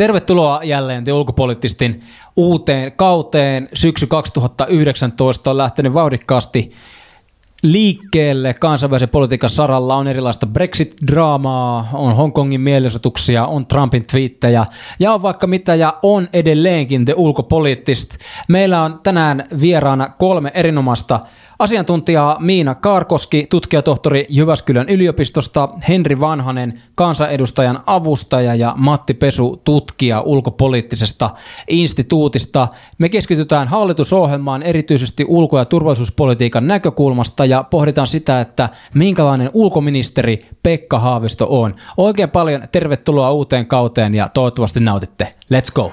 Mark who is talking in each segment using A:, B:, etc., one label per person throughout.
A: Tervetuloa jälleen te ulkopoliittistin uuteen kauteen. Syksy 2019 on lähtenyt vauhdikkaasti liikkeelle kansainvälisen politiikan saralla. On erilaista Brexit-draamaa, on Hongkongin mielenosoituksia, on Trumpin twiittejä ja on vaikka mitä ja on edelleenkin te ulkopoliittist. Meillä on tänään vieraana kolme erinomaista Asiantuntija Miina Kaarkoski, tutkijatohtori Jyväskylän yliopistosta, Henri Vanhanen, kansanedustajan avustaja ja Matti Pesu, tutkija ulkopoliittisesta instituutista. Me keskitytään hallitusohjelmaan erityisesti ulko- ja turvallisuuspolitiikan näkökulmasta ja pohditaan sitä, että minkälainen ulkoministeri Pekka Haavisto on. Oikein paljon tervetuloa uuteen kauteen ja toivottavasti nautitte. Let's go!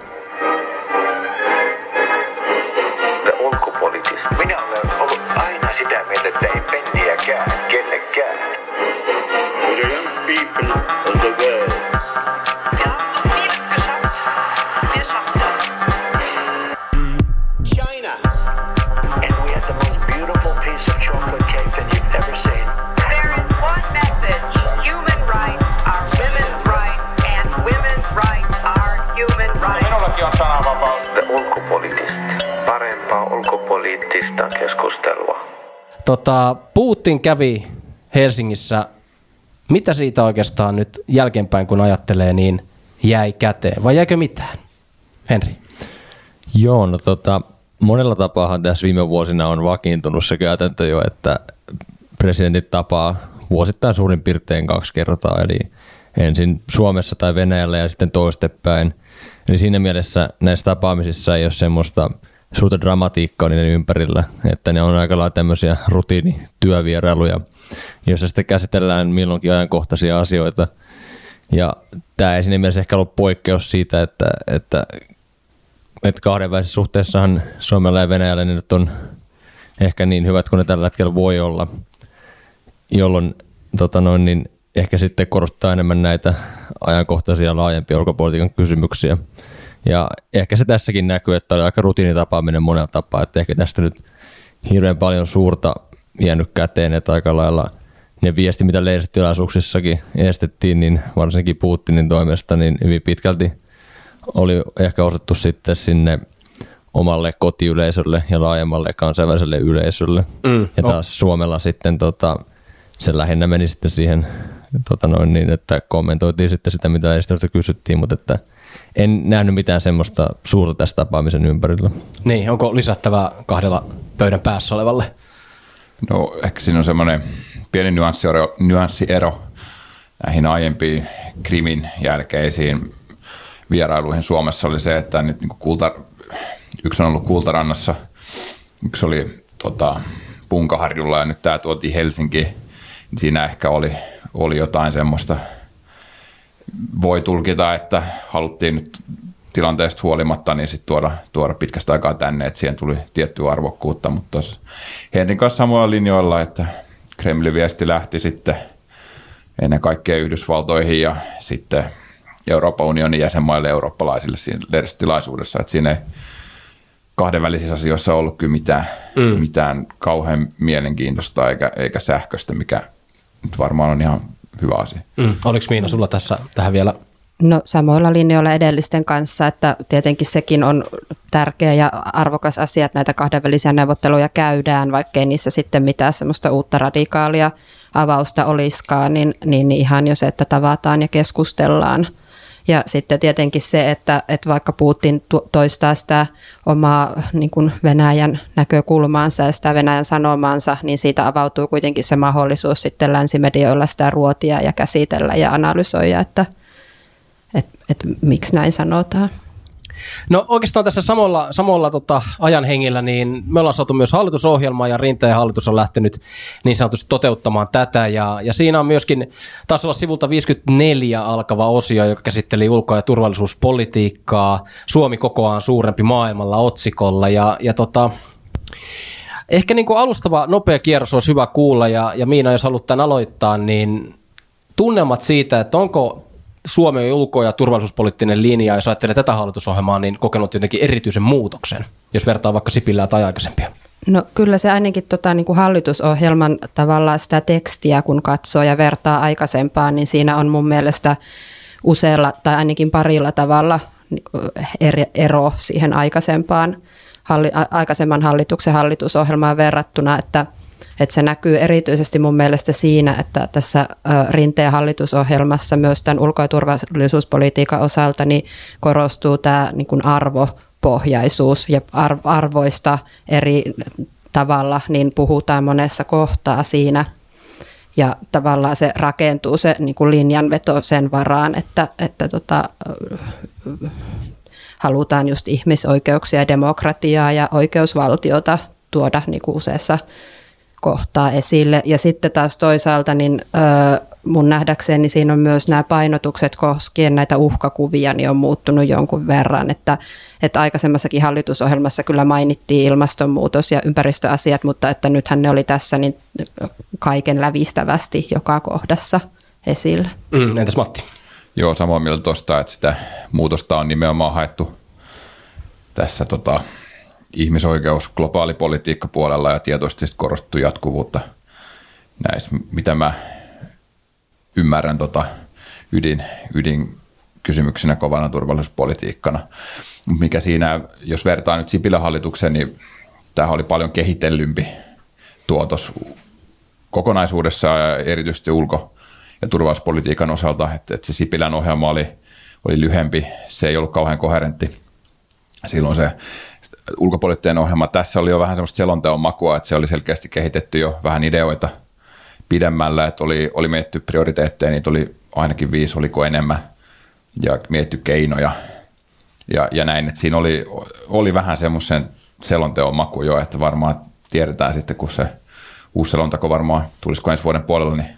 A: Tota, Putin kävi Helsingissä. Mitä siitä oikeastaan nyt jälkeenpäin, kun ajattelee, niin jäi käteen? Vai jäikö mitään? Henri.
B: Joo, no tota, monella tapaahan tässä viime vuosina on vakiintunut se käytäntö jo, että presidentit tapaa vuosittain suurin piirtein kaksi kertaa, eli ensin Suomessa tai Venäjällä ja sitten toistepäin. Eli siinä mielessä näissä tapaamisissa ei ole semmoista – suurta dramatiikkaa niiden ympärillä, että ne on aika lailla tämmöisiä rutiinityövierailuja, joissa sitten käsitellään milloinkin ajankohtaisia asioita. Ja tämä ei siinä mielessä ehkä ollut poikkeus siitä, että, että, että kahdenvälisessä suhteessahan Suomella ja Venäjällä ne nyt on ehkä niin hyvät kuin ne tällä hetkellä voi olla, jolloin tota noin, niin ehkä sitten korostaa enemmän näitä ajankohtaisia laajempia ulkopolitiikan kysymyksiä. Ja ehkä se tässäkin näkyy, että oli aika rutiinitapaaminen monella tapaa, että ehkä tästä nyt hirveän paljon suurta jäänyt käteen, että aika lailla ne viesti, mitä lehdistötilaisuuksissakin estettiin, niin varsinkin Putinin toimesta, niin hyvin pitkälti oli ehkä osattu sitten sinne omalle kotiyleisölle ja laajemmalle kansainväliselle yleisölle. Mm, ja taas oh. Suomella sitten tota, se lähinnä meni sitten siihen, tota noin niin, että kommentoitiin sitten sitä, mitä lehdistöstä kysyttiin, mutta että – en nähnyt mitään semmoista suurta tästä tapaamisen ympärillä.
A: Niin, onko lisättävää kahdella pöydän päässä olevalle?
C: No ehkä siinä on semmoinen pieni nyanssiero, nyanssiero näihin aiempiin krimin jälkeisiin vierailuihin Suomessa oli se, että nyt niin kulta, yksi on ollut Kultarannassa, yksi oli tota, Punkaharjulla ja nyt tämä tuotiin Helsinki. Siinä ehkä oli, oli jotain semmoista – voi tulkita, että haluttiin nyt tilanteesta huolimatta niin sit tuoda, tuoda pitkästä aikaa tänne, että siihen tuli tiettyä arvokkuutta, mutta Henrin kanssa samoilla linjoilla, että Kremlin viesti lähti sitten ennen kaikkea Yhdysvaltoihin ja sitten Euroopan unionin jäsenmaille eurooppalaisille siinä lehdistötilaisuudessa, että siinä ei kahdenvälisissä asioissa ollut kyllä mitään, mm. mitään kauhean mielenkiintoista eikä, eikä sähköistä, mikä nyt varmaan on ihan hyvä asia.
A: Mm. Oliko Miina sulla tässä tähän vielä?
D: No samoilla linjoilla edellisten kanssa, että tietenkin sekin on tärkeä ja arvokas asia, että näitä kahdenvälisiä neuvotteluja käydään, vaikkei niissä sitten mitään semmoista uutta radikaalia avausta olisikaan, niin, niin ihan jo se, että tavataan ja keskustellaan – ja sitten tietenkin se, että, että vaikka Putin toistaa sitä omaa niin kuin Venäjän näkökulmaansa ja sitä Venäjän sanomaansa, niin siitä avautuu kuitenkin se mahdollisuus sitten länsimedioilla sitä ruotia ja käsitellä ja analysoida, että, että, että miksi näin sanotaan.
A: No oikeastaan tässä samalla, samalla tota, ajan hengillä, niin me ollaan saatu myös hallitusohjelma ja Rinteen hallitus on lähtenyt niin sanotusti toteuttamaan tätä. Ja, ja siinä on myöskin, taas olla sivulta 54 alkava osio, joka käsitteli ulko- ja turvallisuuspolitiikkaa. Suomi kokoaan suurempi maailmalla otsikolla. Ja, ja tota, ehkä niin kuin alustava nopea kierros olisi hyvä kuulla. Ja, ja Miina, jos haluat tämän aloittaa, niin tunnelmat siitä, että onko Suomen ulko- ja turvallisuuspoliittinen linja, jos ajattelee tätä hallitusohjelmaa, niin kokenut jotenkin erityisen muutoksen, jos vertaa vaikka Sipilää tai aikaisempia?
D: No kyllä se ainakin tota, niin kuin hallitusohjelman tavallaan sitä tekstiä, kun katsoo ja vertaa aikaisempaan, niin siinä on mun mielestä usealla tai ainakin parilla tavalla ero siihen aikaisempaan, halli, aikaisemman hallituksen hallitusohjelmaan verrattuna, että, että se näkyy erityisesti mun mielestä siinä, että tässä rinteen hallitusohjelmassa myös tämän ulko- ja turvallisuuspolitiikan osalta niin korostuu tämä niin kuin arvopohjaisuus ja arvoista eri tavalla, niin puhutaan monessa kohtaa siinä – ja tavallaan se rakentuu se niin kuin linjanveto sen varaan, että, että tota, halutaan just ihmisoikeuksia, demokratiaa ja oikeusvaltiota tuoda niin kuin useassa kohtaa esille. Ja sitten taas toisaalta niin mun nähdäkseni siinä on myös nämä painotukset koskien näitä uhkakuvia, niin on muuttunut jonkun verran, että, että aikaisemmassakin hallitusohjelmassa kyllä mainittiin ilmastonmuutos ja ympäristöasiat, mutta että nythän ne oli tässä niin kaiken lävistävästi joka kohdassa esillä.
A: Mm, entäs Matti?
C: Joo, samoin mieltä tuosta, että sitä muutosta on nimenomaan haettu tässä tota, ihmisoikeus, globaalipolitiikka puolella ja tietoisesti korostettu jatkuvuutta näissä, mitä mä ymmärrän tota ydin, ydin kysymyksenä kovana turvallisuuspolitiikkana. Mikä siinä, jos vertaa nyt Sipilän hallitukseen, niin tämä oli paljon kehitellympi tuotos kokonaisuudessa ja erityisesti ulko- ja turvallisuuspolitiikan osalta, että, että se Sipilän ohjelma oli, oli lyhempi, se ei ollut kauhean koherentti. Silloin se ulkopoliittinen ohjelma, tässä oli jo vähän semmoista selonteon makua, että se oli selkeästi kehitetty jo vähän ideoita – pidemmällä, että oli, oli mietitty prioriteetteja, niitä oli ainakin viisi, oliko enemmän, ja mietitty keinoja ja, ja näin, että siinä oli, oli vähän semmoisen selonteon maku jo, että varmaan tiedetään sitten, kun se uusi selonteko varmaan tulisiko ensi vuoden puolella, niin,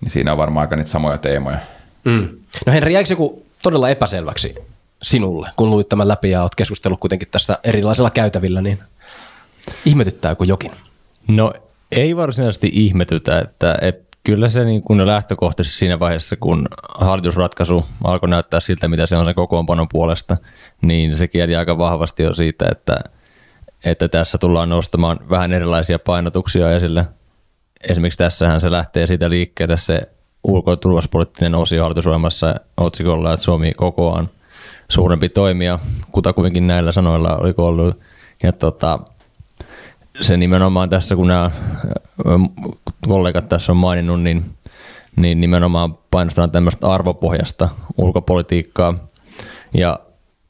C: niin siinä on varmaan aika niitä samoja teemoja.
A: Mm. No Henri, jäikö joku todella epäselväksi sinulle, kun luit tämän läpi ja olet keskustellut kuitenkin tästä erilaisilla käytävillä, niin ihmetyttääkö jokin?
B: No ei varsinaisesti ihmetytä, että, että kyllä se niin kuin lähtökohtaisesti siinä vaiheessa, kun hallitusratkaisu alkoi näyttää siltä, mitä se on sen kokoonpanon puolesta, niin se kieli aika vahvasti jo siitä, että, että tässä tullaan nostamaan vähän erilaisia painotuksia esille. Esimerkiksi tässähän se lähtee siitä liikkeelle se ulko- ja turvallisuuspoliittinen osio hallitusohjelmassa otsikolla, että Suomi kokoaan suurempi toimija, kutakuinkin näillä sanoilla oliko ollut. Ja tota, se nimenomaan tässä, kun nämä kollegat tässä on maininnut, niin, niin nimenomaan painostetaan tämmöistä arvopohjasta ulkopolitiikkaa. Ja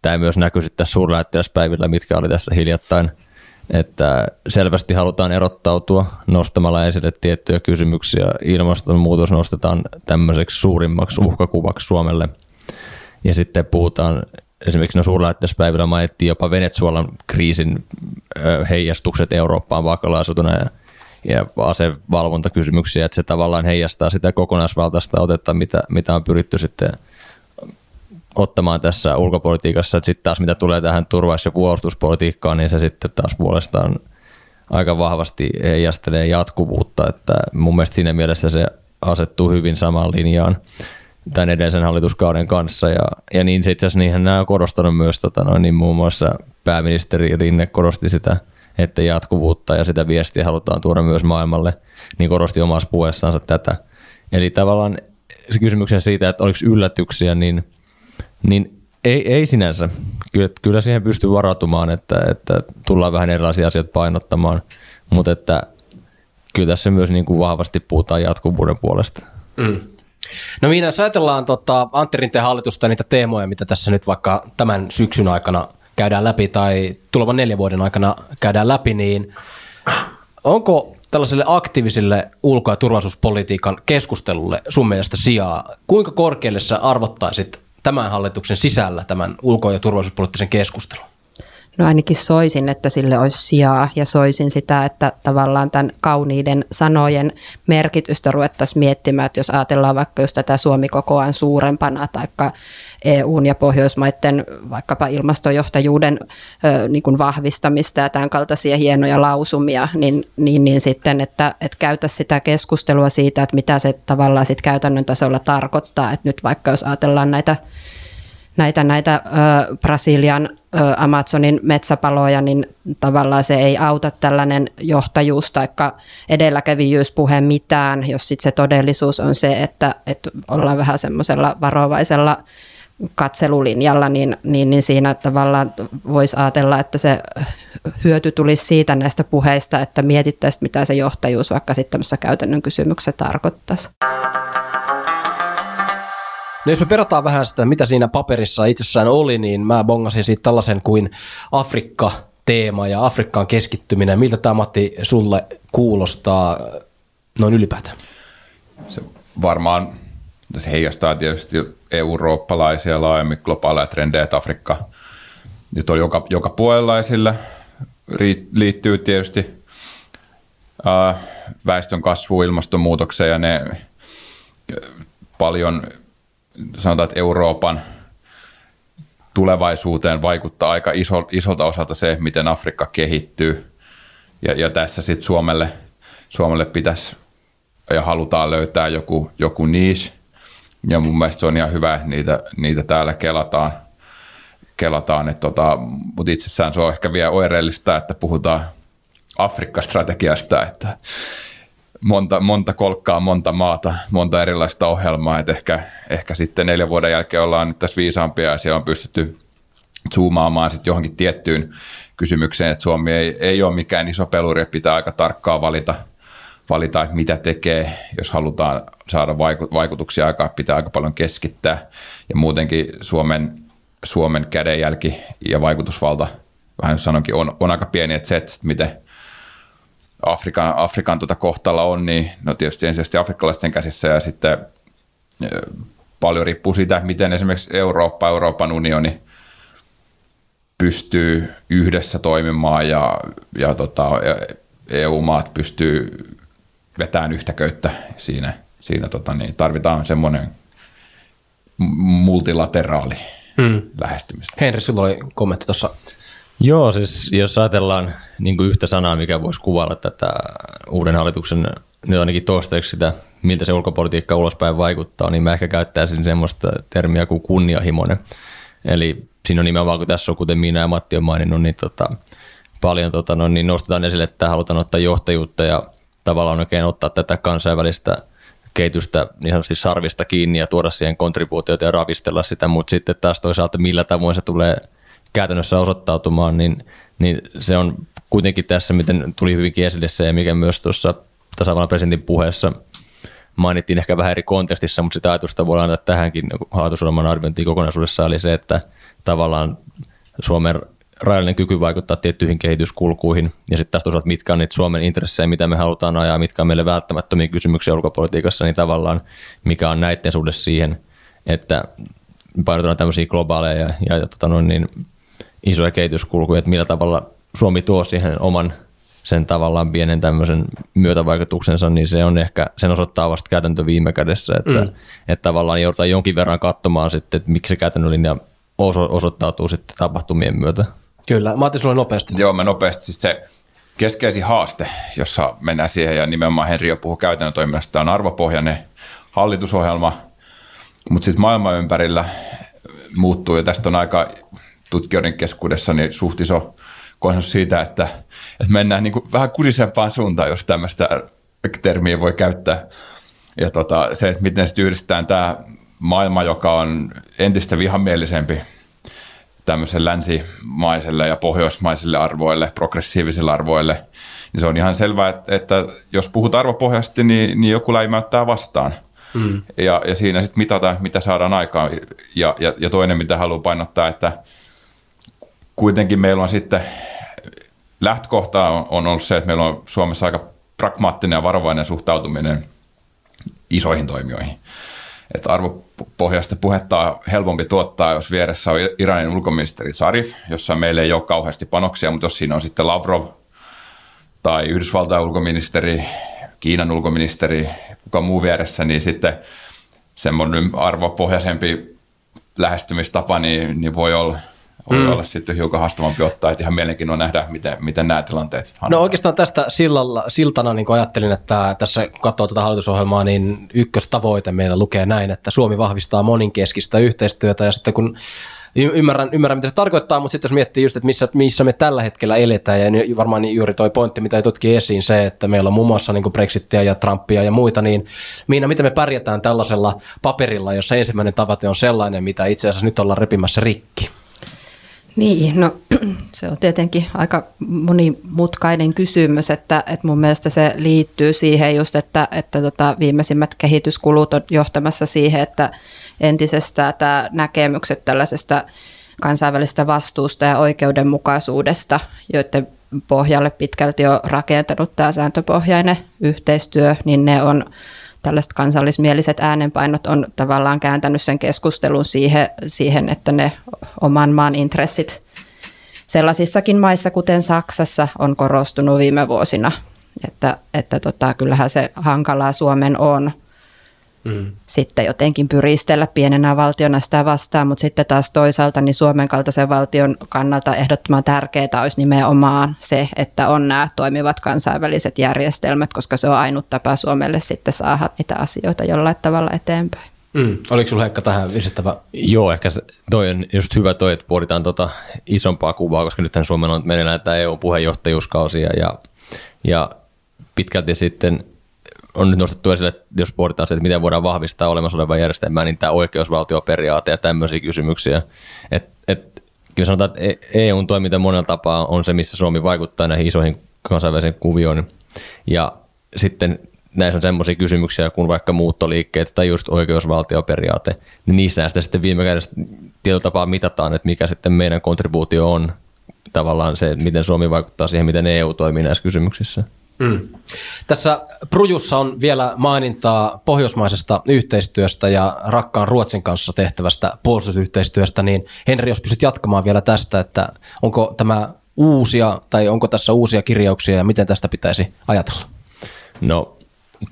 B: tämä myös näkyy sitten tässä suurlähettiläspäivillä, mitkä oli tässä hiljattain, että selvästi halutaan erottautua nostamalla esille tiettyjä kysymyksiä. Ilmastonmuutos nostetaan tämmöiseksi suurimmaksi uhkakuvaksi Suomelle. Ja sitten puhutaan esimerkiksi no suurlähettiläspäivillä mainittiin jopa Venezuelan kriisin heijastukset Eurooppaan vaakalaisutuna ja, ja asevalvontakysymyksiä, että se tavallaan heijastaa sitä kokonaisvaltaista otetta, mitä, mitä on pyritty sitten ottamaan tässä ulkopolitiikassa, että sitten taas mitä tulee tähän turvallisuus- ja puolustuspolitiikkaan, niin se sitten taas puolestaan aika vahvasti heijastelee jatkuvuutta, että mun mielestä siinä mielessä se asettuu hyvin samaan linjaan tämän edellisen hallituskauden kanssa. Ja, ja niin se itse asiassa niihin nämä on korostanut myös, tota noin, niin muun muassa pääministeri Rinne korosti sitä, että jatkuvuutta ja sitä viestiä halutaan tuoda myös maailmalle, niin korosti omassa puheessaansa tätä. Eli tavallaan se kysymyksen siitä, että oliko yllätyksiä, niin, niin ei, ei sinänsä. Kyllä, kyllä siihen pystyy varautumaan, että, että tullaan vähän erilaisia asioita painottamaan, mutta että kyllä tässä myös niin kuin vahvasti puhutaan jatkuvuuden puolesta. Mm.
A: No minä, jos ajatellaan tota, Antti Rinteen hallitusta niitä teemoja, mitä tässä nyt vaikka tämän syksyn aikana käydään läpi tai tulevan neljän vuoden aikana käydään läpi, niin onko tällaiselle aktiiviselle ulko- ja turvallisuuspolitiikan keskustelulle sun mielestä sijaa? Kuinka korkealle sä arvottaisit tämän hallituksen sisällä tämän ulko- ja turvallisuuspoliittisen keskustelun?
D: No ainakin soisin, että sille olisi sijaa ja soisin sitä, että tavallaan tämän kauniiden sanojen merkitystä ruvettaisiin miettimään, että jos ajatellaan vaikka just tätä Suomi kokoaan suurempana tai EUn ja Pohjoismaiden vaikkapa ilmastojohtajuuden ö, niin kuin vahvistamista ja tämän kaltaisia hienoja lausumia, niin, niin, niin sitten, että, että käytä sitä keskustelua siitä, että mitä se tavallaan sitten käytännön tasolla tarkoittaa, että nyt vaikka jos ajatellaan näitä näitä, näitä ö, Brasilian ö, Amazonin metsäpaloja, niin tavallaan se ei auta tällainen johtajuus tai edelläkävijyyspuhe mitään, jos sitten se todellisuus on se, että, että ollaan vähän semmoisella varovaisella katselulinjalla, niin, niin, niin siinä tavallaan voisi ajatella, että se hyöty tulisi siitä näistä puheista, että mietittäisiin, mitä se johtajuus vaikka sitten tämmöisessä käytännön kysymyksessä tarkoittaisi.
E: No jos me perataan vähän sitä, mitä siinä paperissa itsessään oli, niin mä bongasin siitä tällaisen kuin Afrikka-teema ja Afrikkaan keskittyminen. Miltä tämä Matti sulle kuulostaa noin ylipäätään?
C: Se varmaan se heijastaa tietysti eurooppalaisia laajemmin globaaleja trendejä, että Afrikka nyt on joka, joka puolella esillä. Liittyy tietysti väestön kasvu, ilmastonmuutokseen ja ne paljon sanotaan, että Euroopan tulevaisuuteen vaikuttaa aika iso, isolta osalta se, miten Afrikka kehittyy. Ja, ja tässä sitten Suomelle, Suomelle pitäisi ja halutaan löytää joku, joku niche. Ja mun mielestä se on ihan hyvä, että niitä, niitä täällä kelataan. kelataan että tota, mutta itsessään se on ehkä vielä oireellista, että puhutaan Afrikka-strategiasta, että monta, monta kolkkaa, monta maata, monta erilaista ohjelmaa, että ehkä, ehkä sitten neljän vuoden jälkeen ollaan nyt tässä viisaampia ja siellä on pystytty zoomaamaan sitten johonkin tiettyyn kysymykseen, että Suomi ei, ei ole mikään iso peluri, että pitää aika tarkkaan valita, valita, että mitä tekee, jos halutaan saada vaikutuksia aikaa, pitää aika paljon keskittää. Ja muutenkin Suomen, Suomen kädenjälki ja vaikutusvalta, vähän sanonkin, on, on aika pieni, että se, että miten Afrikan, Afrikan tuota kohtalla on, niin no tietysti ensisijaisesti afrikkalaisten käsissä ja sitten paljon riippuu siitä, miten esimerkiksi Eurooppa, Euroopan unioni pystyy yhdessä toimimaan ja, ja tota, EU-maat pystyy vetämään yhtä köyttä siinä. siinä tota, niin tarvitaan semmoinen multilateraali hmm. lähestymistä.
E: Henri, sulla oli kommentti tuossa
B: Joo, siis jos ajatellaan niin yhtä sanaa, mikä voisi kuvailla tätä uuden hallituksen nyt ainakin toistaiseksi sitä, miltä se ulkopolitiikka ulospäin vaikuttaa, niin mä ehkä käyttäisin semmoista termiä kuin kunnianhimoinen. Eli siinä on nimenomaan, kun tässä on, kuten minä ja Matti on maininnut, niin tota, paljon tota, no, niin nostetaan esille, että halutaan ottaa johtajuutta ja tavallaan oikein ottaa tätä kansainvälistä kehitystä niin sanotusti sarvista kiinni ja tuoda siihen kontribuutioita ja ravistella sitä, mutta sitten taas toisaalta millä tavoin se tulee – käytännössä osoittautumaan, niin, niin se on kuitenkin tässä, miten tuli hyvinkin esille se, ja mikä myös tuossa tasavallan presidentin puheessa mainittiin ehkä vähän eri kontekstissa, mutta sitä ajatusta voidaan antaa tähänkin hallitusohjelman arviointiin kokonaisuudessa, oli se, että tavallaan Suomen rajallinen kyky vaikuttaa tiettyihin kehityskulkuihin, ja sitten taas toisaalta mitkä on niitä Suomen intressejä, mitä me halutaan ajaa, mitkä on meille välttämättömiä kysymyksiä ulkopolitiikassa, niin tavallaan mikä on näiden suhde siihen, että painotetaan tämmöisiä globaaleja ja, ja, ja tota noin, niin isoja kehityskulkuja, että millä tavalla Suomi tuo siihen oman sen tavallaan pienen tämmöisen myötävaikutuksensa, niin se on ehkä, sen osoittaa vasta käytäntö viime kädessä, että, mm. että tavallaan joudutaan jonkin verran katsomaan sitten, että miksi se käytännön linja oso, osoittautuu sitten tapahtumien myötä.
E: Kyllä. Matti, sulla nopeasti.
C: Joo, mä nopeasti. Siis se keskeisin haaste, jossa mennään siihen, ja nimenomaan Henri jo puhuu käytännön toiminnasta, on arvopohjainen hallitusohjelma, mutta sitten maailman ympärillä muuttuu, ja tästä on aika tutkijoiden keskuudessa niin suht iso konsensus siitä, että, että mennään niin kuin vähän kusisempaan suuntaan, jos tämmöistä termiä voi käyttää. Ja tota, se, että miten sitten yhdistetään tämä maailma, joka on entistä vihamielisempi tämmöiselle länsimaiselle ja pohjoismaisille arvoille, progressiivisille arvoille, niin se on ihan selvää, että, että jos puhut arvopohjaisesti, niin, niin joku läimäyttää vastaan. Mm. Ja, ja siinä sitten mitataan, mitä saadaan aikaan. Ja, ja, ja toinen, mitä haluan painottaa, että – kuitenkin meillä on sitten lähtökohta on, on ollut se, että meillä on Suomessa aika pragmaattinen ja varovainen suhtautuminen isoihin toimijoihin. Että arvopohjaista puhetta on helpompi tuottaa, jos vieressä on Iranin ulkoministeri Zarif, jossa meillä ei ole kauheasti panoksia, mutta jos siinä on sitten Lavrov tai Yhdysvaltain ulkoministeri, Kiinan ulkoministeri, kuka muu vieressä, niin sitten semmoinen arvopohjaisempi lähestymistapa niin, niin voi olla – voi mm. olla sitten hiukan haastavampi ottaa, että ihan mielenkiinnolla nähdä, miten, miten nämä tilanteet
E: sitten No oikeastaan tästä sillalla, siltana niin ajattelin, että tässä kun katsoo tätä hallitusohjelmaa, niin ykköstavoite meillä lukee näin, että Suomi vahvistaa moninkeskistä yhteistyötä ja sitten kun y- ymmärrän, ymmärrän, mitä se tarkoittaa, mutta sitten jos miettii just, että missä, missä me tällä hetkellä eletään, ja niin varmaan niin juuri toi pointti, mitä tutki esiin, se, että meillä on muun muassa niin Brexitia ja Trumpia ja muita, niin Miina, miten me pärjätään tällaisella paperilla, jos ensimmäinen tavoite on sellainen, mitä itse asiassa nyt ollaan repimässä rikki?
D: Niin, no se on tietenkin aika monimutkainen kysymys, että, että mun mielestä se liittyy siihen just, että, että tota viimeisimmät kehityskulut on johtamassa siihen, että entisestään tämä näkemykset tällaisesta kansainvälisestä vastuusta ja oikeudenmukaisuudesta, joiden pohjalle pitkälti on rakentanut tämä sääntöpohjainen yhteistyö, niin ne on tällaiset kansallismieliset äänenpainot on tavallaan kääntänyt sen keskustelun siihen, siihen että ne oman maan intressit sellaisissakin maissa, kuten Saksassa, on korostunut viime vuosina. Että, että tota, kyllähän se hankalaa Suomen on mm. sitten jotenkin pyristellä pienenä valtiona sitä vastaan, mutta sitten taas toisaalta niin Suomen kaltaisen valtion kannalta ehdottoman tärkeää olisi nimenomaan se, että on nämä toimivat kansainväliset järjestelmät, koska se on ainut tapa Suomelle sitten saada niitä asioita jollain tavalla eteenpäin.
E: Mm. Oliko sinulla Heikka tähän visittävä?
B: Joo, ehkä se, toi on just hyvä toi, että pohditaan tota isompaa kuvaa, koska nythän Suomella on meneillään tämä EU-puheenjohtajuuskausia ja, ja pitkälti sitten on nyt nostettu esille, jos pohditaan se, että miten voidaan vahvistaa olemassa olevaa järjestelmää, niin tämä oikeusvaltioperiaate ja tämmöisiä kysymyksiä. Et, et, kyllä sanotaan, että EUn e toiminta monella tapaa on se, missä Suomi vaikuttaa näihin isoihin kansainvälisiin kuvioihin. Ja sitten näissä on semmoisia kysymyksiä kuin vaikka muuttoliikkeet tai just oikeusvaltioperiaate, niin niissä sitä sitten viime kädessä tietyllä tapaa mitataan, että mikä sitten meidän kontribuutio on tavallaan se, miten Suomi vaikuttaa siihen, miten EU toimii näissä kysymyksissä. Mm.
E: Tässä Prujussa on vielä mainintaa pohjoismaisesta yhteistyöstä ja rakkaan Ruotsin kanssa tehtävästä puolustusyhteistyöstä, niin Henri, jos pystyt jatkamaan vielä tästä, että onko tämä uusia tai onko tässä uusia kirjauksia ja miten tästä pitäisi ajatella?
B: No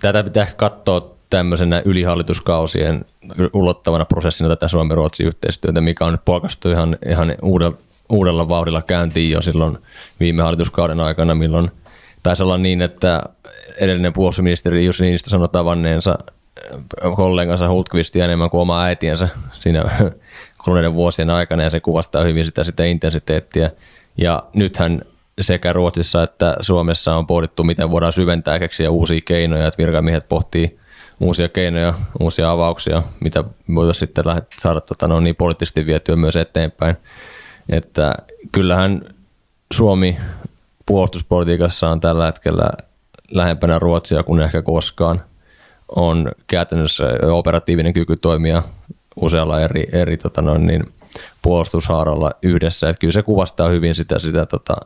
B: tätä pitää katsoa tämmöisenä ylihallituskausien ulottavana prosessina tätä Suomen-Ruotsin yhteistyötä, mikä on nyt ihan, ihan uudella, uudella vauhdilla käyntiin jo silloin viime hallituskauden aikana, milloin – taisi olla niin, että edellinen puolustusministeri Jussi Niinistö sanoi tavanneensa kollegansa Hultqvistia enemmän kuin omaa äitiensä siinä kuluneiden vuosien aikana ja se kuvastaa hyvin sitä, sitä intensiteettiä. Ja nythän sekä Ruotsissa että Suomessa on pohdittu, miten voidaan syventää ja keksiä uusia keinoja, että virkamiehet pohtii uusia keinoja, uusia avauksia, mitä voitaisiin sitten saada tota, no, niin poliittisesti vietyä myös eteenpäin. Että kyllähän Suomi puolustuspolitiikassa on tällä hetkellä lähempänä Ruotsia kuin ehkä koskaan. On käytännössä operatiivinen kyky toimia usealla eri, eri tota noin, niin, puolustushaaralla yhdessä. Et kyllä se kuvastaa hyvin sitä, sitä, tota,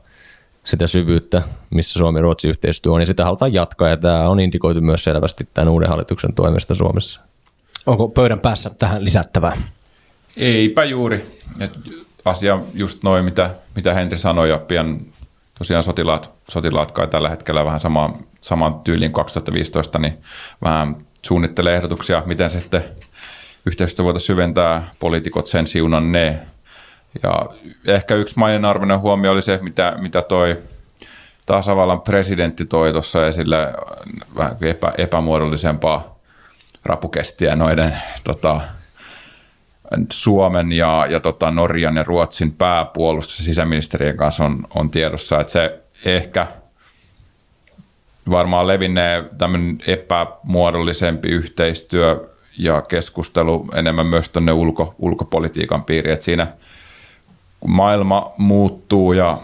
B: sitä syvyyttä, missä Suomi-Ruotsi yhteistyö on, ja sitä halutaan jatkaa, ja tämä on indikoitu myös selvästi tämän uuden hallituksen toimesta Suomessa.
E: Onko pöydän päässä tähän lisättävää?
C: Eipä juuri. Et asia just noin, mitä, mitä Henri sanoi, ja pian tosiaan sotilaat, sotilaat kai tällä hetkellä vähän sama, saman tyyliin 2015, niin vähän suunnittelee ehdotuksia, miten sitten yhteistyötä voitaisiin syventää, poliitikot sen siunan ne. Ja ehkä yksi mainen arvoinen huomio oli se, mitä, mitä toi tasavallan presidentti toi tuossa esille vähän epä, epämuodollisempaa rapukestiä noiden tota, Suomen ja, ja tota Norjan ja Ruotsin pääpuolustus- sisäministerien kanssa on, on tiedossa, että se ehkä varmaan levinnee tämmöinen epämuodollisempi yhteistyö ja keskustelu enemmän myös tuonne ulko, ulkopolitiikan piiriin, että siinä kun maailma muuttuu ja,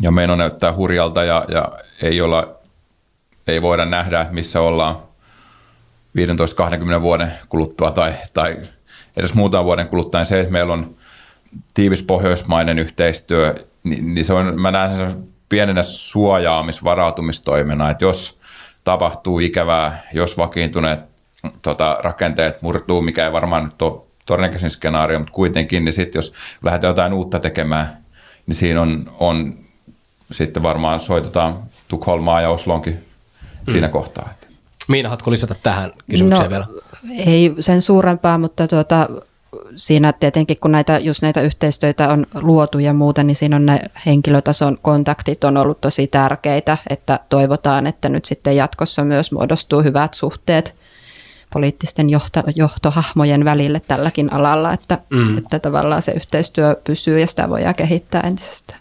C: ja meno näyttää hurjalta ja, ja ei, olla, ei voida nähdä, missä ollaan 15-20 vuoden kuluttua tai, tai edes muutaman vuoden kuluttua, niin se, että meillä on tiivis pohjoismainen yhteistyö, niin, niin se on, mä näen sen pienenä suojaamis-varautumistoimena, että jos tapahtuu ikävää, jos vakiintuneet tota, rakenteet murtuu, mikä ei varmaan nyt ole todennäköisin skenaario, mutta kuitenkin, niin sitten jos lähdetään jotain uutta tekemään, niin siinä on, on sitten varmaan soitetaan Tukholmaa ja Oslonkin mm. siinä kohtaa.
E: Miina, haluatko lisätä tähän kysymykseen no, vielä?
D: Ei sen suurempaa, mutta tuota, siinä tietenkin kun näitä, just näitä yhteistyötä on luotu ja muuta, niin siinä on ne henkilötason kontaktit on ollut tosi tärkeitä, että toivotaan, että nyt sitten jatkossa myös muodostuu hyvät suhteet poliittisten johto, johtohahmojen välille tälläkin alalla, että, mm. että tavallaan se yhteistyö pysyy ja sitä voidaan kehittää entisestään.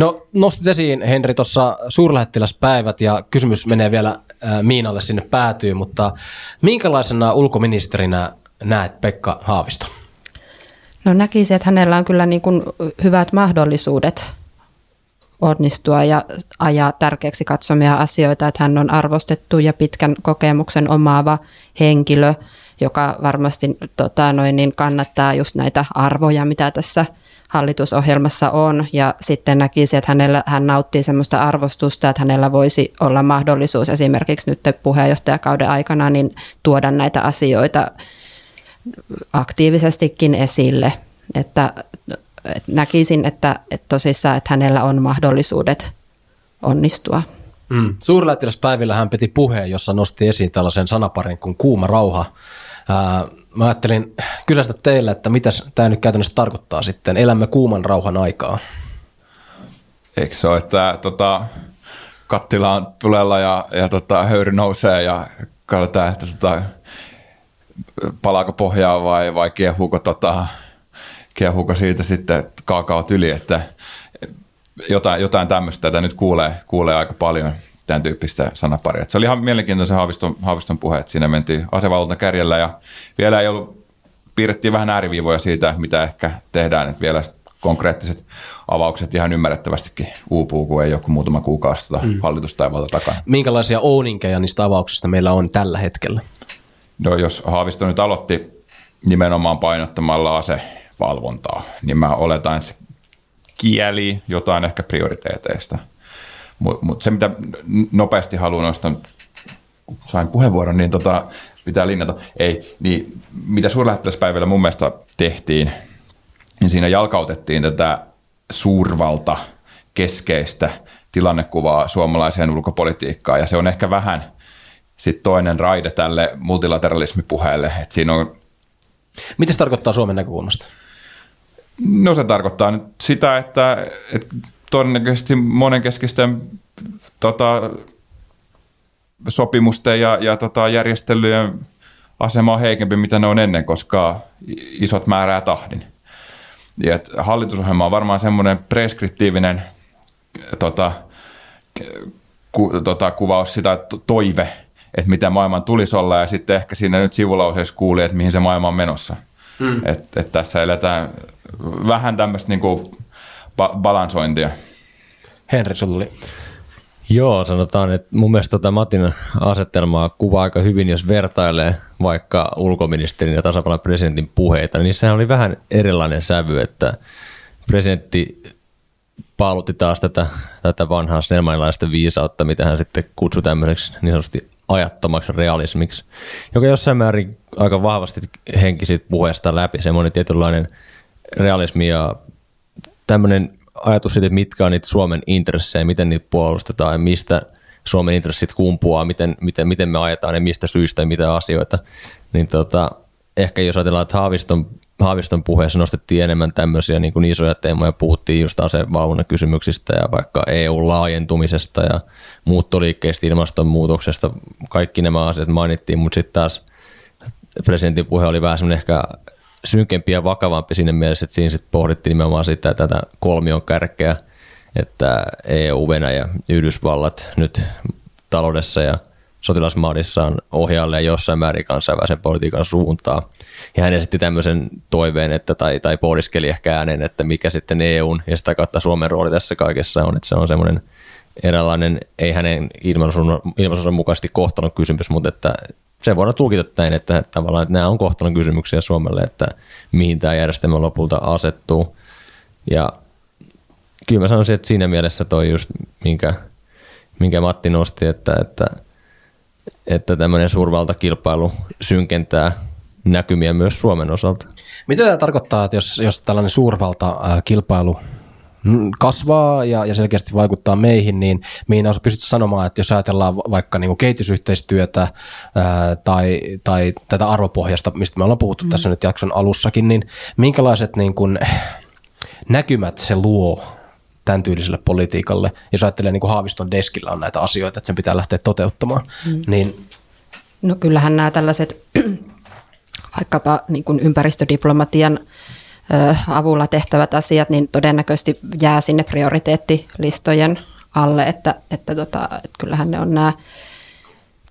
E: No nostit esiin Henri tuossa suurlähettiläspäivät ja kysymys menee vielä äh, Miinalle sinne päätyy, mutta minkälaisena ulkoministerinä näet Pekka Haavisto?
D: No näkisin, että hänellä on kyllä niin kuin hyvät mahdollisuudet onnistua ja ajaa tärkeäksi katsomia asioita, että hän on arvostettu ja pitkän kokemuksen omaava henkilö, joka varmasti tota, noin, niin kannattaa just näitä arvoja, mitä tässä hallitusohjelmassa on ja sitten näkisi, että hänellä, hän nauttii semmoista arvostusta, että hänellä voisi olla mahdollisuus esimerkiksi nyt puheenjohtajakauden aikana niin tuoda näitä asioita aktiivisestikin esille, että, että näkisin, että, että tosissaan, että hänellä on mahdollisuudet onnistua.
E: Mm. Suurlähettiläspäivillä hän piti puheen, jossa nosti esiin tällaisen sanaparin kuin kuuma rauha. Mä ajattelin kysästä teille, että mitä tämä nyt käytännössä tarkoittaa sitten. Elämme kuuman rauhan aikaa.
C: Eikö se ole, että tota, kattila on tulella ja, ja tota, höyry nousee ja katsotaan, että tota, palaako pohjaa vai, vai kiehuuko, tota, kiehuuko siitä sitten kaakaot yli, että jotain, jotain tämmöistä tätä nyt kuulee, kuulee aika paljon tämän tyyppistä sanaparia. Se oli ihan mielenkiintoinen Haaviston, Haaviston puhe, että siinä mentiin asevalvonta kärjellä ja vielä ei ollut, piirrettiin vähän ääriviivoja siitä, mitä ehkä tehdään, että vielä konkreettiset avaukset ihan ymmärrettävästikin uupuu, kun ei kuin muutama kuukausi tuota mm. hallitustaivalta takana.
E: Minkälaisia ouninkeja niistä avauksista meillä on tällä hetkellä?
C: No jos Haavisto nyt aloitti nimenomaan painottamalla asevalvontaa, niin mä oletan, että se kieli jotain ehkä prioriteeteista. Mutta mut se, mitä nopeasti haluan nostaa, sain puheenvuoron, niin tota, pitää linjata. Ei, niin mitä suurlähettiläspäivällä mun mielestä tehtiin, niin siinä jalkautettiin tätä suurvalta keskeistä tilannekuvaa suomalaiseen ulkopolitiikkaan, ja se on ehkä vähän – sitten toinen raide tälle multilateralismipuheelle. Että siinä on...
E: Mitä se tarkoittaa Suomen näkökulmasta?
C: No se tarkoittaa nyt sitä, että, että todennäköisesti monenkeskisten tota, sopimusten ja, ja tota, järjestelyjen asema on heikempi, mitä ne on ennen, koska isot määrää tahdin. Ja että hallitusohjelma on varmaan semmoinen preskriptiivinen tota, ku, tota, kuvaus sitä toive, että mitä maailman tulisi olla ja sitten ehkä siinä nyt sivulauseessa kuuli, että mihin se maailma on menossa. Mm. Että et tässä eletään vähän tämmöistä niinku ba- balansointia.
E: Henri, sulla oli.
B: Joo, sanotaan, että mun mielestä tota Matin asetelmaa kuvaa aika hyvin, jos vertailee vaikka ulkoministerin ja tasavallan presidentin puheita, niin sehän oli vähän erilainen sävy, että presidentti paalutti taas tätä, tätä vanhaa snellmanilaista viisautta, mitä hän sitten kutsui tämmöiseksi niin sanotusti ajattomaksi realismiksi, joka jossain määrin aika vahvasti henki siitä puheesta läpi, semmoinen tietynlainen realismi ja tämmöinen ajatus siitä, että mitkä on niitä Suomen intressejä, miten niitä puolustetaan ja mistä Suomen intressit kumpuaa, miten, miten, miten me ajetaan ja mistä syistä ja mitä asioita, niin tota, ehkä jos ajatellaan, että Haaviston Haaviston puheessa nostettiin enemmän tämmöisiä niin kuin isoja teemoja, puhuttiin just asevalvonnan kysymyksistä ja vaikka EU-laajentumisesta ja muuttoliikkeistä, ilmastonmuutoksesta, kaikki nämä asiat mainittiin, mutta sitten taas presidentin puhe oli vähän semmoinen ehkä synkempi ja vakavampi siinä mielessä, että siinä sitten pohdittiin nimenomaan sitä tätä kolmion kärkeä, että EU, Venäjä, Yhdysvallat nyt taloudessa ja sotilasmaadissaan ohjailee jossain määrin kansainvälisen politiikan suuntaa. Ja hän esitti tämmöisen toiveen, että, tai, tai pohdiskeli ehkä ääneen, että mikä sitten EUn ja sitä kautta Suomen rooli tässä kaikessa on, että se on semmoinen eräänlainen, ei hänen ilmaisunsa mukaisesti kohtalon kysymys, mutta että se voidaan tulkita näin, että tavallaan että nämä on kohtalon kysymyksiä Suomelle, että mihin tämä järjestelmä lopulta asettuu. Ja kyllä mä sanoisin, että siinä mielessä toi just, minkä, minkä Matti nosti, että, että että tämmöinen suurvaltakilpailu synkentää näkymiä myös Suomen osalta.
E: Mitä tämä tarkoittaa, että jos, jos tällainen suurvaltakilpailu kasvaa ja, ja selkeästi vaikuttaa meihin, niin mihin olisi pystytty sanomaan, että jos ajatellaan vaikka niin kuin kehitysyhteistyötä ää, tai, tai tätä arvopohjasta, mistä me ollaan puhuttu mm. tässä nyt jakson alussakin, niin minkälaiset niin kuin, näkymät se luo tämän tyyliselle politiikalle. Jos ajattelee niin kuin Haaviston deskillä on näitä asioita, että sen pitää lähteä toteuttamaan, mm. niin
D: No kyllähän nämä tällaiset vaikkapa niin kuin ympäristödiplomatian avulla tehtävät asiat, niin todennäköisesti jää sinne prioriteettilistojen alle, että, että, tota, että kyllähän ne on nämä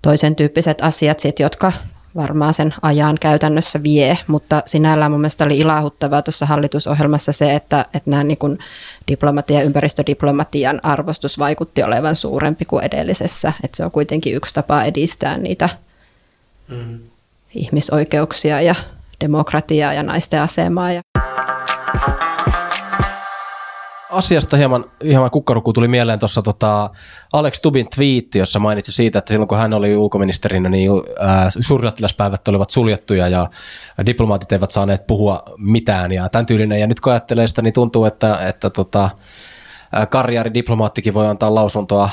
D: toisen tyyppiset asiat, sit, jotka varmaan sen ajan käytännössä vie, mutta sinällään mun mielestä oli ilahuttavaa tuossa hallitusohjelmassa se, että, että nämä niin kuin diplomatia ja ympäristödiplomatian arvostus vaikutti olevan suurempi kuin edellisessä, että se on kuitenkin yksi tapa edistää niitä mm. ihmisoikeuksia ja demokratiaa ja naisten asemaa. Ja
E: asiasta hieman, hieman kukkaruku tuli mieleen tuossa tota Alex Tubin twiitti, jossa mainitsi siitä, että silloin kun hän oli ulkoministerinä, niin suurlähettiläspäivät olivat suljettuja ja diplomaatit eivät saaneet puhua mitään ja tämän tyylinen. Ja nyt kun ajattelee sitä, niin tuntuu, että, että tota, karjääridiplomaattikin voi antaa lausuntoa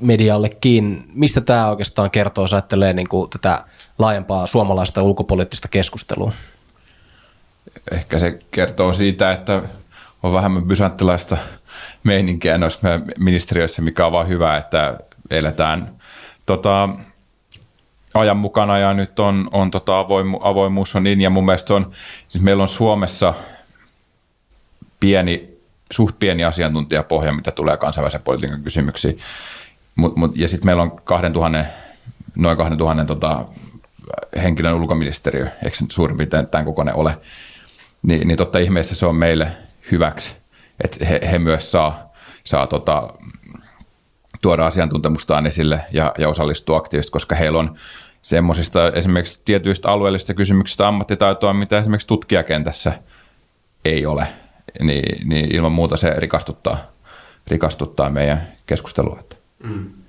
E: mediallekin. Mistä tämä oikeastaan kertoo, jos ajattelee niin kuin tätä laajempaa suomalaista ulkopoliittista keskustelua?
C: Ehkä se kertoo siitä, että on vähemmän bysanttilaista meininkiä noissa ministeriöissä, mikä on vaan hyvä, että eletään tota, ajan mukana ja nyt on, on tota avoimu, avoimuus on niin ja mun mielestä on, siis meillä on Suomessa pieni, suht pieni asiantuntijapohja, mitä tulee kansainvälisen politiikan kysymyksiin. Mut, mut, ja sitten meillä on 2000, noin 2000 tota, henkilön ulkoministeriö, eikö suurin piirtein tämän kokoinen ole, niin, niin totta ihmeessä se on meille hyväksi, että he, he myös saa, saa tota, tuoda asiantuntemustaan esille ja, ja osallistua aktiivisesti, koska heillä on semmoisista esimerkiksi tietyistä alueellisista kysymyksistä ammattitaitoa, mitä esimerkiksi tutkijakentässä ei ole, niin, niin ilman muuta se rikastuttaa, rikastuttaa meidän keskustelua. Mm.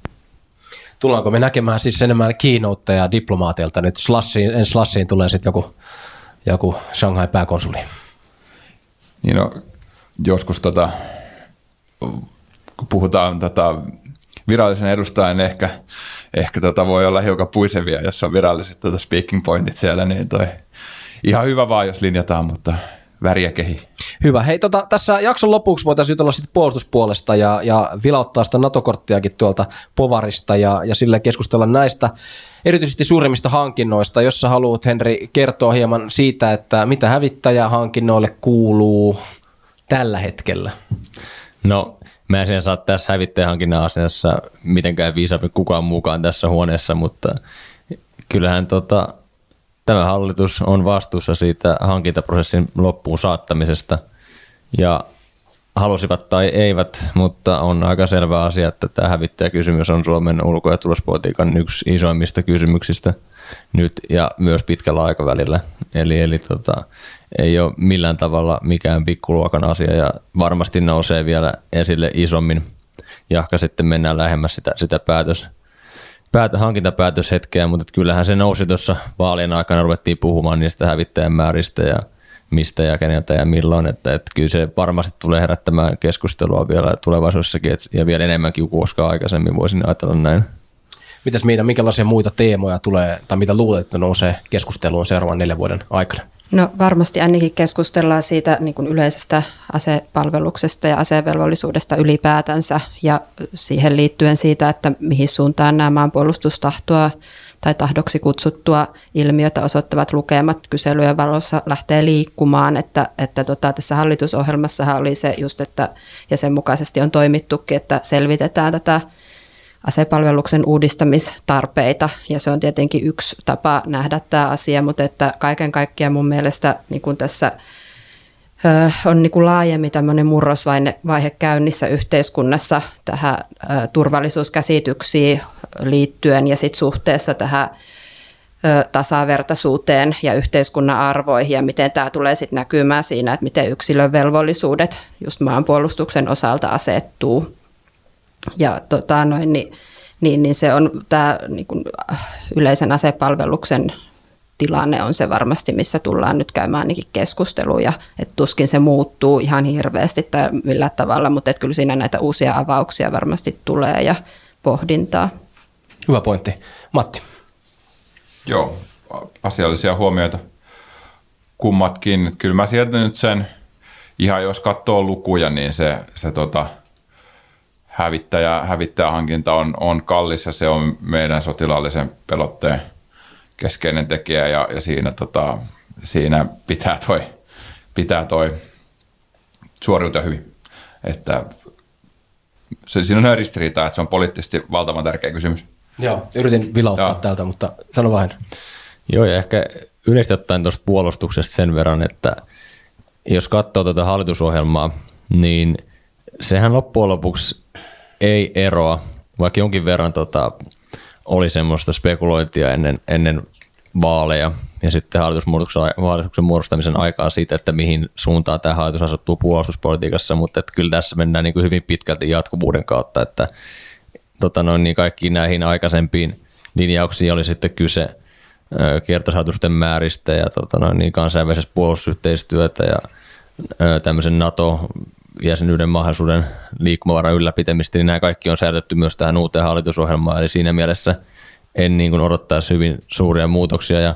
E: Tullaanko me näkemään siis enemmän keynoteja diplomaatilta nyt? Slashiin, en Slashiin tulee sitten joku, joku Shanghai pääkonsuli.
C: Niin no, joskus tota, kun puhutaan tota, virallisen edustajan, ehkä, ehkä tota voi olla hiukan puisevia, jos on viralliset tota speaking pointit siellä, niin toi ihan hyvä vaan, jos linjataan, mutta väriä kehi.
E: Hyvä. Hei, tota, tässä jakson lopuksi voitaisiin jutella sitten puolustuspuolesta ja, ja vilauttaa sitä NATO-korttiakin tuolta Povarista ja, ja sille keskustella näistä erityisesti suurimmista hankinnoista, jos sä haluat, Henri, kertoa hieman siitä, että mitä hävittäjähankinnoille kuuluu tällä hetkellä?
B: No, mä en saa tässä hävittäjähankinnan asiassa mitenkään viisaampi kukaan mukaan tässä huoneessa, mutta kyllähän tota, tämä hallitus on vastuussa siitä hankintaprosessin loppuun saattamisesta ja halusivat tai eivät, mutta on aika selvä asia, että tämä hävittäjäkysymys on Suomen ulko- ja tulospolitiikan yksi isoimmista kysymyksistä nyt ja myös pitkällä aikavälillä. Eli, eli tota, ei ole millään tavalla mikään pikkuluokan asia ja varmasti nousee vielä esille isommin, jahka sitten mennään lähemmäs sitä, sitä päätös, päätä, hankintapäätöshetkeä, mutta kyllähän se nousi tuossa vaalien aikana, ruvettiin puhumaan niistä hävittäjän määristä ja mistä ja keneltä ja milloin, että, että kyllä se varmasti tulee herättämään keskustelua vielä tulevaisuudessakin et, ja vielä enemmänkin kuin koskaan aikaisemmin voisin ajatella näin.
E: Mitäs meidän, minkälaisia muita teemoja tulee, tai mitä luulet, että nousee keskusteluun seuraavan neljän vuoden aikana?
D: No varmasti ainakin keskustellaan siitä niin kuin yleisestä asepalveluksesta ja asevelvollisuudesta ylipäätänsä ja siihen liittyen siitä, että mihin suuntaan nämä maanpuolustustahtoa tai tahdoksi kutsuttua ilmiötä osoittavat lukemat kyselyjen valossa lähtee liikkumaan, että, että tota, tässä hallitusohjelmassahan oli se just, että ja sen mukaisesti on toimittukin, että selvitetään tätä asepalveluksen uudistamistarpeita ja se on tietenkin yksi tapa nähdä tämä asia, mutta että kaiken kaikkiaan mun mielestä niin kuin tässä on niin kuin laajemmin tämmöinen murrosvaihe käynnissä yhteiskunnassa tähän turvallisuuskäsityksiin liittyen ja sitten suhteessa tähän tasavertaisuuteen ja yhteiskunnan arvoihin ja miten tämä tulee sitten näkymään siinä, että miten yksilön velvollisuudet just maanpuolustuksen osalta asettuu. Ja tota, noin, niin, niin, niin se on tämä niin kuin yleisen asepalveluksen tilanne on se varmasti, missä tullaan nyt käymään ainakin keskusteluja, että tuskin se muuttuu ihan hirveästi tai millä tavalla, mutta että kyllä siinä näitä uusia avauksia varmasti tulee ja pohdintaa.
E: Hyvä pointti. Matti.
C: Joo, asiallisia huomioita kummatkin. Kyllä mä sieltä nyt sen, ihan jos katsoo lukuja, niin se, se tota, hävittäjä, hävittäjähankinta on, on kallis ja se on meidän sotilaallisen pelotteen keskeinen tekijä ja, ja siinä, tota, siinä pitää toi, pitää toi suoriutua hyvin. Että se, siinä on ristiriita, että se on poliittisesti valtavan tärkeä kysymys.
E: Joo, yritin vilauttaa
C: Joo.
E: täältä, mutta sano vain.
B: Joo, ja ehkä yleisesti ottaen tuosta puolustuksesta sen verran, että jos katsoo tätä hallitusohjelmaa, niin sehän loppujen lopuksi ei eroa, vaikka jonkin verran tota, oli semmoista spekulointia ennen, ennen vaaleja ja sitten hallitusmuodostuksen, muodostamisen aikaa siitä, että mihin suuntaan tämä hallitus asettuu puolustuspolitiikassa, mutta että kyllä tässä mennään niin kuin hyvin pitkälti jatkuvuuden kautta, että tota noin, niin kaikkiin näihin aikaisempiin linjauksiin oli sitten kyse ö, kertausharjoitusten määristä ja tota noin, niin kansainvälisestä puolustusyhteistyötä ja tämmöisen NATO-jäsenyyden mahdollisuuden liikkumavaran ylläpitämistä, niin nämä kaikki on säädetty myös tähän uuteen hallitusohjelmaan, eli siinä mielessä en niin kuin odottaisi hyvin suuria muutoksia. Ja,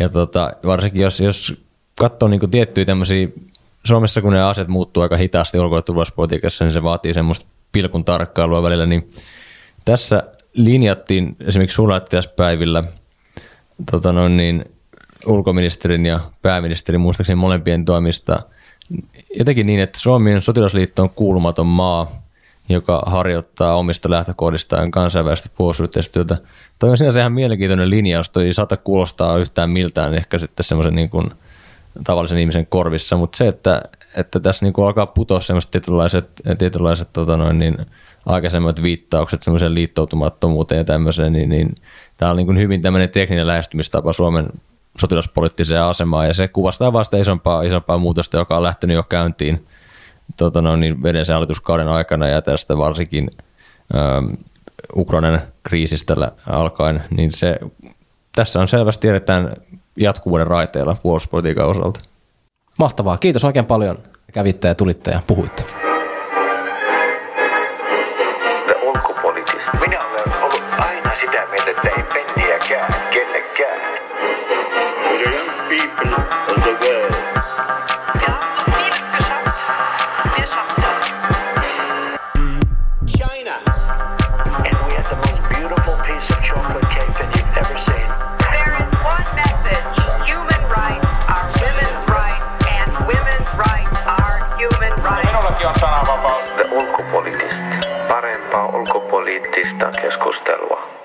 B: ja tota, varsinkin jos, jos katsoo niin kuin tiettyjä tämmöisiä, Suomessa kun ne asiat muuttuu aika hitaasti ulko- ja niin se vaatii semmoista pilkun tarkkailua välillä, niin tässä linjattiin esimerkiksi sulattiaspäivillä tota noin niin, ulkoministerin ja pääministerin muistaakseni molempien toimista jotenkin niin, että Suomi on sotilasliittoon kuulumaton maa, joka harjoittaa omista lähtökohdistaan kansainvälistä puolustusyhteistyötä. Toi on sinänsä ihan mielenkiintoinen linjaus, toi ei saata kuulostaa yhtään miltään ehkä sitten semmoisen niin kuin tavallisen ihmisen korvissa, mutta se, että, että tässä niin kuin alkaa putoa semmoiset tietynlaiset, tietynlaiset tota noin, niin, aikaisemmat viittaukset semmoiseen liittoutumattomuuteen ja tämmöiseen, niin, niin tämä on niin kuin hyvin tämmöinen tekninen lähestymistapa Suomen sotilaspoliittiseen asemaan ja se kuvastaa vasta isompaa, isompaa muutosta, joka on lähtenyt jo käyntiin tota noin, niin edellisen hallituskauden aikana ja tästä varsinkin ähm, Ukrainan kriisistä alkaen, niin se, tässä on selvästi tiedetään jatkuvuuden raiteilla puolustuspolitiikan osalta.
E: Mahtavaa. Kiitos oikein paljon. Kävitte ja tulitte ja puhuitte.
C: Sananvapaus.
F: The